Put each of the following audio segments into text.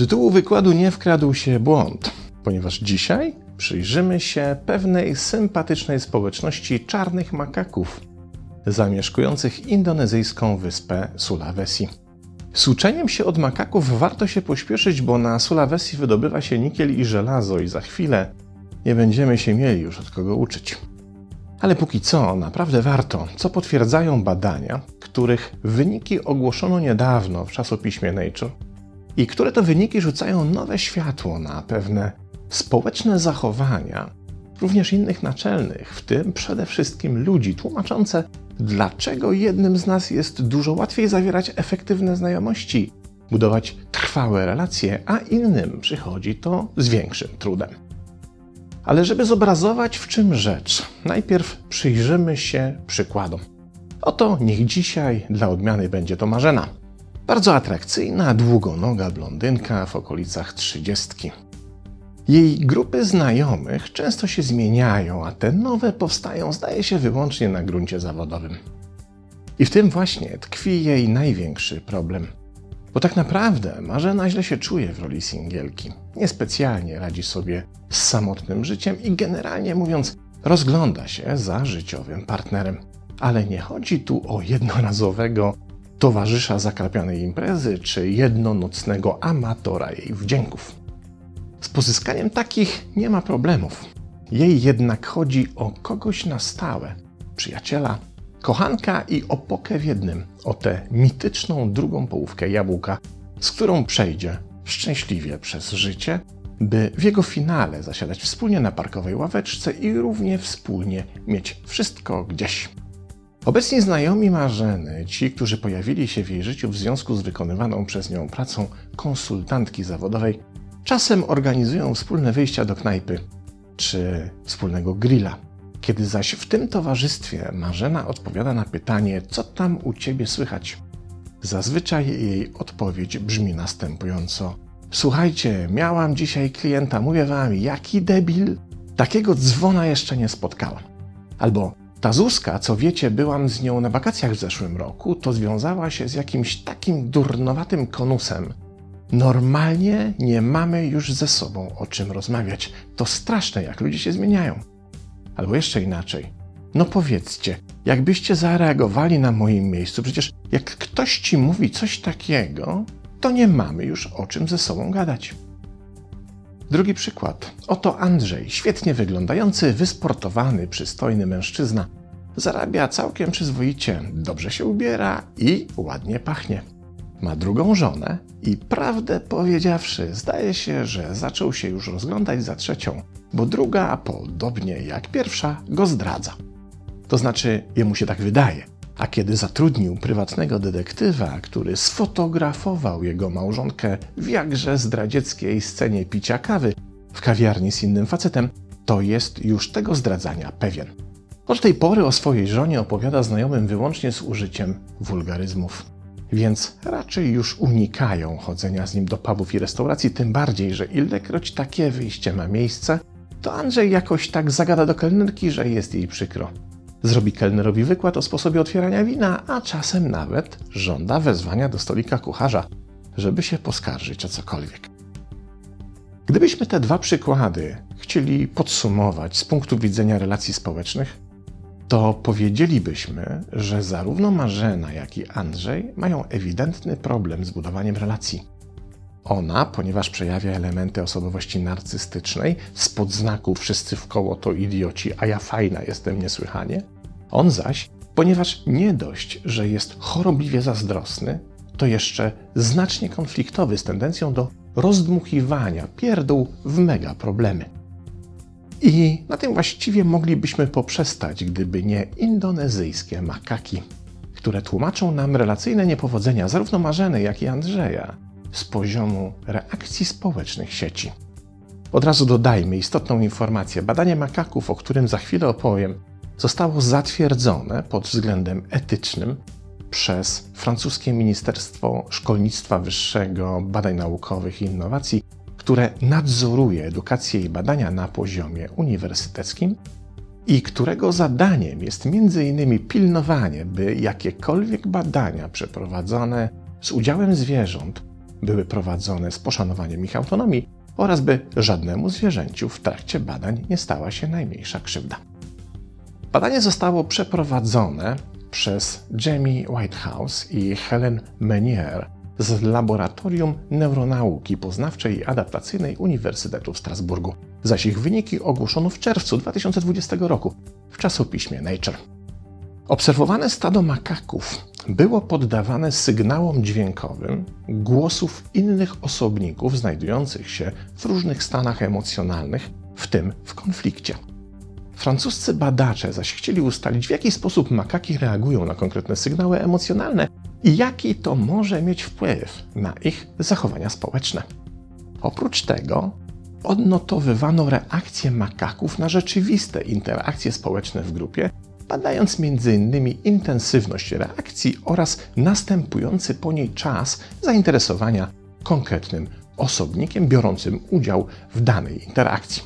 tytułu wykładu nie wkradł się błąd, ponieważ dzisiaj przyjrzymy się pewnej sympatycznej społeczności czarnych makaków zamieszkujących indonezyjską wyspę Sulawesi. Z uczeniem się od makaków warto się pośpieszyć, bo na Sulawesi wydobywa się nikiel i żelazo i za chwilę nie będziemy się mieli już od kogo uczyć. Ale póki co naprawdę warto, co potwierdzają badania, których wyniki ogłoszono niedawno w czasopiśmie Nature i które to wyniki rzucają nowe światło na pewne społeczne zachowania, również innych naczelnych, w tym przede wszystkim ludzi, tłumaczące, dlaczego jednym z nas jest dużo łatwiej zawierać efektywne znajomości, budować trwałe relacje, a innym przychodzi to z większym trudem. Ale żeby zobrazować w czym rzecz, najpierw przyjrzymy się przykładom. Oto niech dzisiaj dla odmiany będzie to Marzena. Bardzo atrakcyjna, długonoga blondynka w okolicach trzydziestki. Jej grupy znajomych często się zmieniają, a te nowe powstają, zdaje się, wyłącznie na gruncie zawodowym. I w tym właśnie tkwi jej największy problem. Bo tak naprawdę Marzena źle się czuje w roli singielki. Niespecjalnie radzi sobie z samotnym życiem i generalnie mówiąc, rozgląda się za życiowym partnerem. Ale nie chodzi tu o jednorazowego towarzysza zakrapianej imprezy czy jednonocnego amatora jej wdzięków. Z pozyskaniem takich nie ma problemów. Jej jednak chodzi o kogoś na stałe, przyjaciela, kochanka i opokę w jednym, o tę mityczną drugą połówkę jabłka, z którą przejdzie szczęśliwie przez życie, by w jego finale zasiadać wspólnie na parkowej ławeczce i równie wspólnie mieć wszystko gdzieś. Obecni znajomi Marzeny, ci, którzy pojawili się w jej życiu w związku z wykonywaną przez nią pracą konsultantki zawodowej, czasem organizują wspólne wyjścia do knajpy czy wspólnego grilla. Kiedy zaś w tym towarzystwie Marzena odpowiada na pytanie, co tam u ciebie słychać, zazwyczaj jej odpowiedź brzmi następująco: Słuchajcie, miałam dzisiaj klienta, mówię wam, jaki debil, takiego dzwona jeszcze nie spotkałam. Albo ta Zuzka, co wiecie, byłam z nią na wakacjach w zeszłym roku, to związała się z jakimś takim durnowatym konusem. Normalnie nie mamy już ze sobą o czym rozmawiać. To straszne, jak ludzie się zmieniają. Albo jeszcze inaczej. No powiedzcie, jakbyście zareagowali na moim miejscu, przecież jak ktoś ci mówi coś takiego, to nie mamy już o czym ze sobą gadać. Drugi przykład. Oto Andrzej, świetnie wyglądający, wysportowany, przystojny mężczyzna. Zarabia całkiem przyzwoicie, dobrze się ubiera i ładnie pachnie. Ma drugą żonę i prawdę powiedziawszy, zdaje się, że zaczął się już rozglądać za trzecią, bo druga, podobnie jak pierwsza, go zdradza. To znaczy, jemu się tak wydaje. A kiedy zatrudnił prywatnego detektywa, który sfotografował jego małżonkę w jakże zdradzieckiej scenie picia kawy w kawiarni z innym facetem, to jest już tego zdradzania pewien. Od tej pory o swojej żonie opowiada znajomym wyłącznie z użyciem wulgaryzmów. Więc raczej już unikają chodzenia z nim do pubów i restauracji, tym bardziej, że ilekroć takie wyjście ma miejsce, to Andrzej jakoś tak zagada do kelnerki, że jest jej przykro. Zrobi kelnerowi wykład o sposobie otwierania wina, a czasem nawet żąda wezwania do stolika kucharza, żeby się poskarżyć o cokolwiek. Gdybyśmy te dwa przykłady chcieli podsumować z punktu widzenia relacji społecznych, to powiedzielibyśmy, że zarówno Marzena, jak i Andrzej mają ewidentny problem z budowaniem relacji. Ona, ponieważ przejawia elementy osobowości narcystycznej, spod znaku wszyscy w koło to idioci, a ja fajna jestem niesłychanie. On zaś, ponieważ nie dość, że jest chorobliwie zazdrosny, to jeszcze znacznie konfliktowy z tendencją do rozdmuchiwania pierdół w mega problemy. I na tym właściwie moglibyśmy poprzestać, gdyby nie indonezyjskie makaki, które tłumaczą nam relacyjne niepowodzenia zarówno Marzeny, jak i Andrzeja z poziomu reakcji społecznych sieci. Od razu dodajmy istotną informację. Badanie makaków, o którym za chwilę opowiem, zostało zatwierdzone pod względem etycznym przez francuskie Ministerstwo Szkolnictwa Wyższego, Badań Naukowych i Innowacji, które nadzoruje edukację i badania na poziomie uniwersyteckim i którego zadaniem jest m.in. pilnowanie, by jakiekolwiek badania przeprowadzone z udziałem zwierząt były prowadzone z poszanowaniem ich autonomii oraz by żadnemu zwierzęciu w trakcie badań nie stała się najmniejsza krzywda. Badanie zostało przeprowadzone przez Jamie Whitehouse i Helen Menier z Laboratorium Neuronauki Poznawczej i Adaptacyjnej Uniwersytetu w Strasburgu, zaś ich wyniki ogłoszono w czerwcu 2020 roku w czasopiśmie Nature. Obserwowane stado makaków było poddawane sygnałom dźwiękowym głosów innych osobników znajdujących się w różnych stanach emocjonalnych, w tym w konflikcie. Francuscy badacze zaś chcieli ustalić, w jaki sposób makaki reagują na konkretne sygnały emocjonalne i jaki to może mieć wpływ na ich zachowania społeczne. Oprócz tego odnotowywano reakcje makaków na rzeczywiste interakcje społeczne w grupie, badając m.in. intensywność reakcji oraz następujący po niej czas zainteresowania konkretnym osobnikiem biorącym udział w danej interakcji.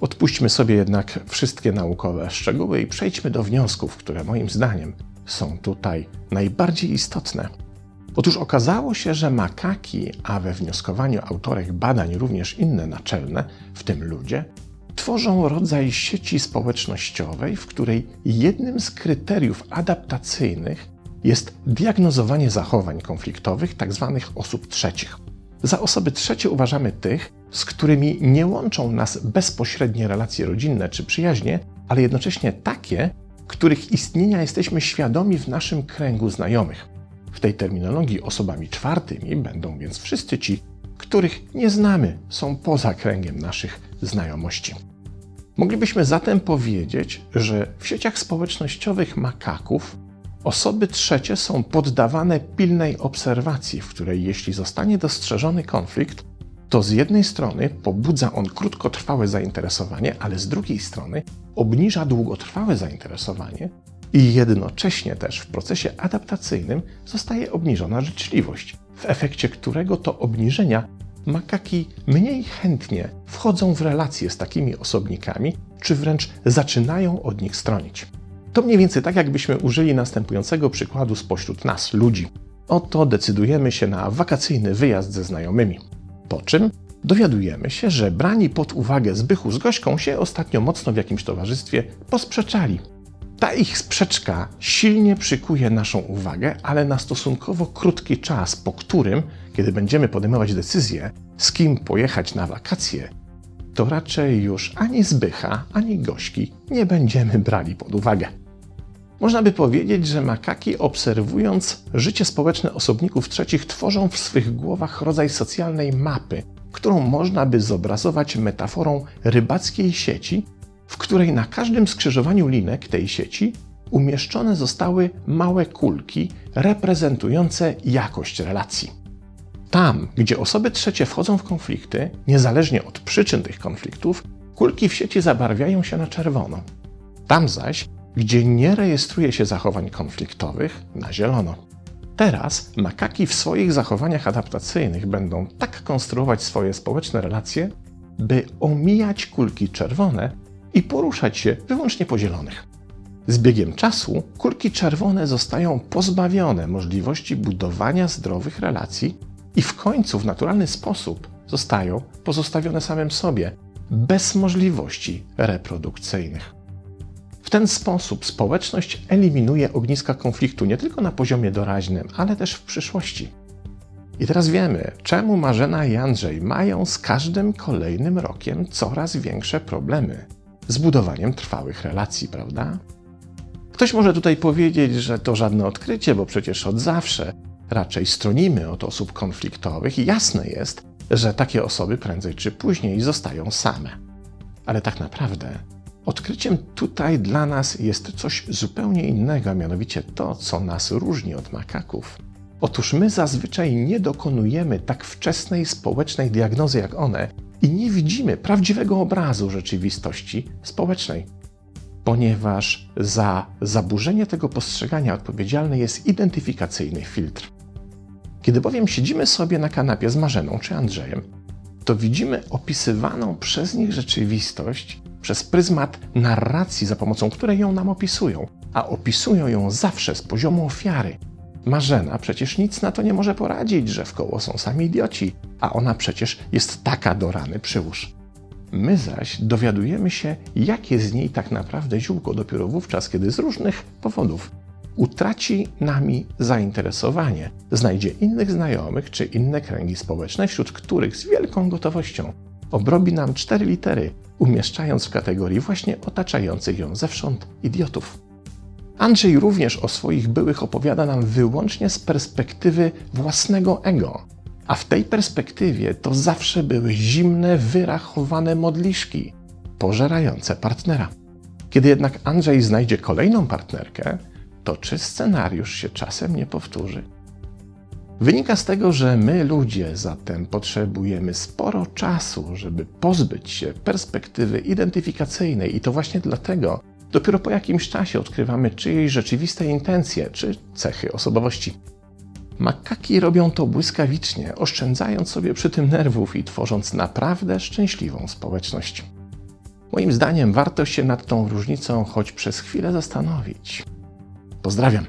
Odpuśćmy sobie jednak wszystkie naukowe szczegóły i przejdźmy do wniosków, które moim zdaniem są tutaj najbardziej istotne. Otóż okazało się, że makaki, a we wnioskowaniu autorek badań również inne naczelne, w tym ludzie, tworzą rodzaj sieci społecznościowej, w której jednym z kryteriów adaptacyjnych jest diagnozowanie zachowań konfliktowych tzw. Tak osób trzecich. Za osoby trzecie uważamy tych, z którymi nie łączą nas bezpośrednie relacje rodzinne czy przyjaźnie, ale jednocześnie takie, których istnienia jesteśmy świadomi w naszym kręgu znajomych. W tej terminologii osobami czwartymi będą więc wszyscy ci, których nie znamy, są poza kręgiem naszych znajomości. Moglibyśmy zatem powiedzieć, że w sieciach społecznościowych makaków osoby trzecie są poddawane pilnej obserwacji, w której jeśli zostanie dostrzeżony konflikt, to z jednej strony pobudza on krótkotrwałe zainteresowanie, ale z drugiej strony obniża długotrwałe zainteresowanie i jednocześnie też w procesie adaptacyjnym zostaje obniżona życzliwość, w efekcie którego to obniżenia makaki mniej chętnie wchodzą w relacje z takimi osobnikami, czy wręcz zaczynają od nich stronić. To mniej więcej tak, jakbyśmy użyli następującego przykładu spośród nas, ludzi. Oto decydujemy się na wakacyjny wyjazd ze znajomymi. Po czym dowiadujemy się, że brani pod uwagę Zbychu z Gośką się ostatnio mocno w jakimś towarzystwie posprzeczali. Ta ich sprzeczka silnie przykuje naszą uwagę, ale na stosunkowo krótki czas, po którym, kiedy będziemy podejmować decyzję, z kim pojechać na wakacje, to raczej już ani Zbycha, ani Gośki nie będziemy brali pod uwagę. Można by powiedzieć, że makaki obserwując życie społeczne osobników trzecich tworzą w swych głowach rodzaj socjalnej mapy, którą można by zobrazować metaforą rybackiej sieci, w której na każdym skrzyżowaniu linek tej sieci umieszczone zostały małe kulki reprezentujące jakość relacji. Tam, gdzie osoby trzecie wchodzą w konflikty, niezależnie od przyczyn tych konfliktów, kulki w sieci zabarwiają się na czerwono. Tam zaś, gdzie nie rejestruje się zachowań konfliktowych, na zielono. Teraz makaki w swoich zachowaniach adaptacyjnych będą tak konstruować swoje społeczne relacje, by omijać kulki czerwone i poruszać się wyłącznie po zielonych. Z biegiem czasu kulki czerwone zostają pozbawione możliwości budowania zdrowych relacji i w końcu w naturalny sposób zostają pozostawione samym sobie, bez możliwości reprodukcyjnych. W ten sposób społeczność eliminuje ogniska konfliktu nie tylko na poziomie doraźnym, ale też w przyszłości. I teraz wiemy, czemu Marzena i Andrzej mają z każdym kolejnym rokiem coraz większe problemy z budowaniem trwałych relacji, prawda? Ktoś może tutaj powiedzieć, że to żadne odkrycie, bo przecież od zawsze raczej stronimy od osób konfliktowych i jasne jest, że takie osoby prędzej czy później zostają same. Ale tak naprawdę Odkryciem tutaj dla nas jest coś zupełnie innego, a mianowicie to, co nas różni od makaków. Otóż my zazwyczaj nie dokonujemy tak wczesnej społecznej diagnozy jak one i nie widzimy prawdziwego obrazu rzeczywistości społecznej, ponieważ za zaburzenie tego postrzegania odpowiedzialny jest identyfikacyjny filtr. Kiedy bowiem siedzimy sobie na kanapie z Marzeną czy Andrzejem, to widzimy opisywaną przez nich rzeczywistość przez pryzmat narracji, za pomocą której ją nam opisują, a opisują ją zawsze z poziomu ofiary, Marzena przecież nic na to nie może poradzić, że w koło są sami idioci, a ona przecież jest taka do rany przyłóż. My zaś dowiadujemy się, jakie z niej tak naprawdę ziółko dopiero wówczas, kiedy z różnych powodów utraci nami zainteresowanie, znajdzie innych znajomych czy inne kręgi społeczne, wśród których z wielką gotowością obrobi nam cztery litery, umieszczając w kategorii właśnie otaczających ją zewsząd idiotów. Andrzej również o swoich byłych opowiada nam wyłącznie z perspektywy własnego ego. A w tej perspektywie to zawsze były zimne, wyrachowane modliszki, pożerające partnera. Kiedy jednak Andrzej znajdzie kolejną partnerkę, to czy scenariusz się czasem nie powtórzy? Wynika z tego, że my ludzie zatem potrzebujemy sporo czasu, żeby pozbyć się perspektywy identyfikacyjnej, i to właśnie dlatego dopiero po jakimś czasie odkrywamy czyjeś rzeczywiste intencje czy cechy osobowości. Makaki robią to błyskawicznie, oszczędzając sobie przy tym nerwów i tworząc naprawdę szczęśliwą społeczność. Moim zdaniem warto się nad tą różnicą choć przez chwilę zastanowić. Pozdrawiam.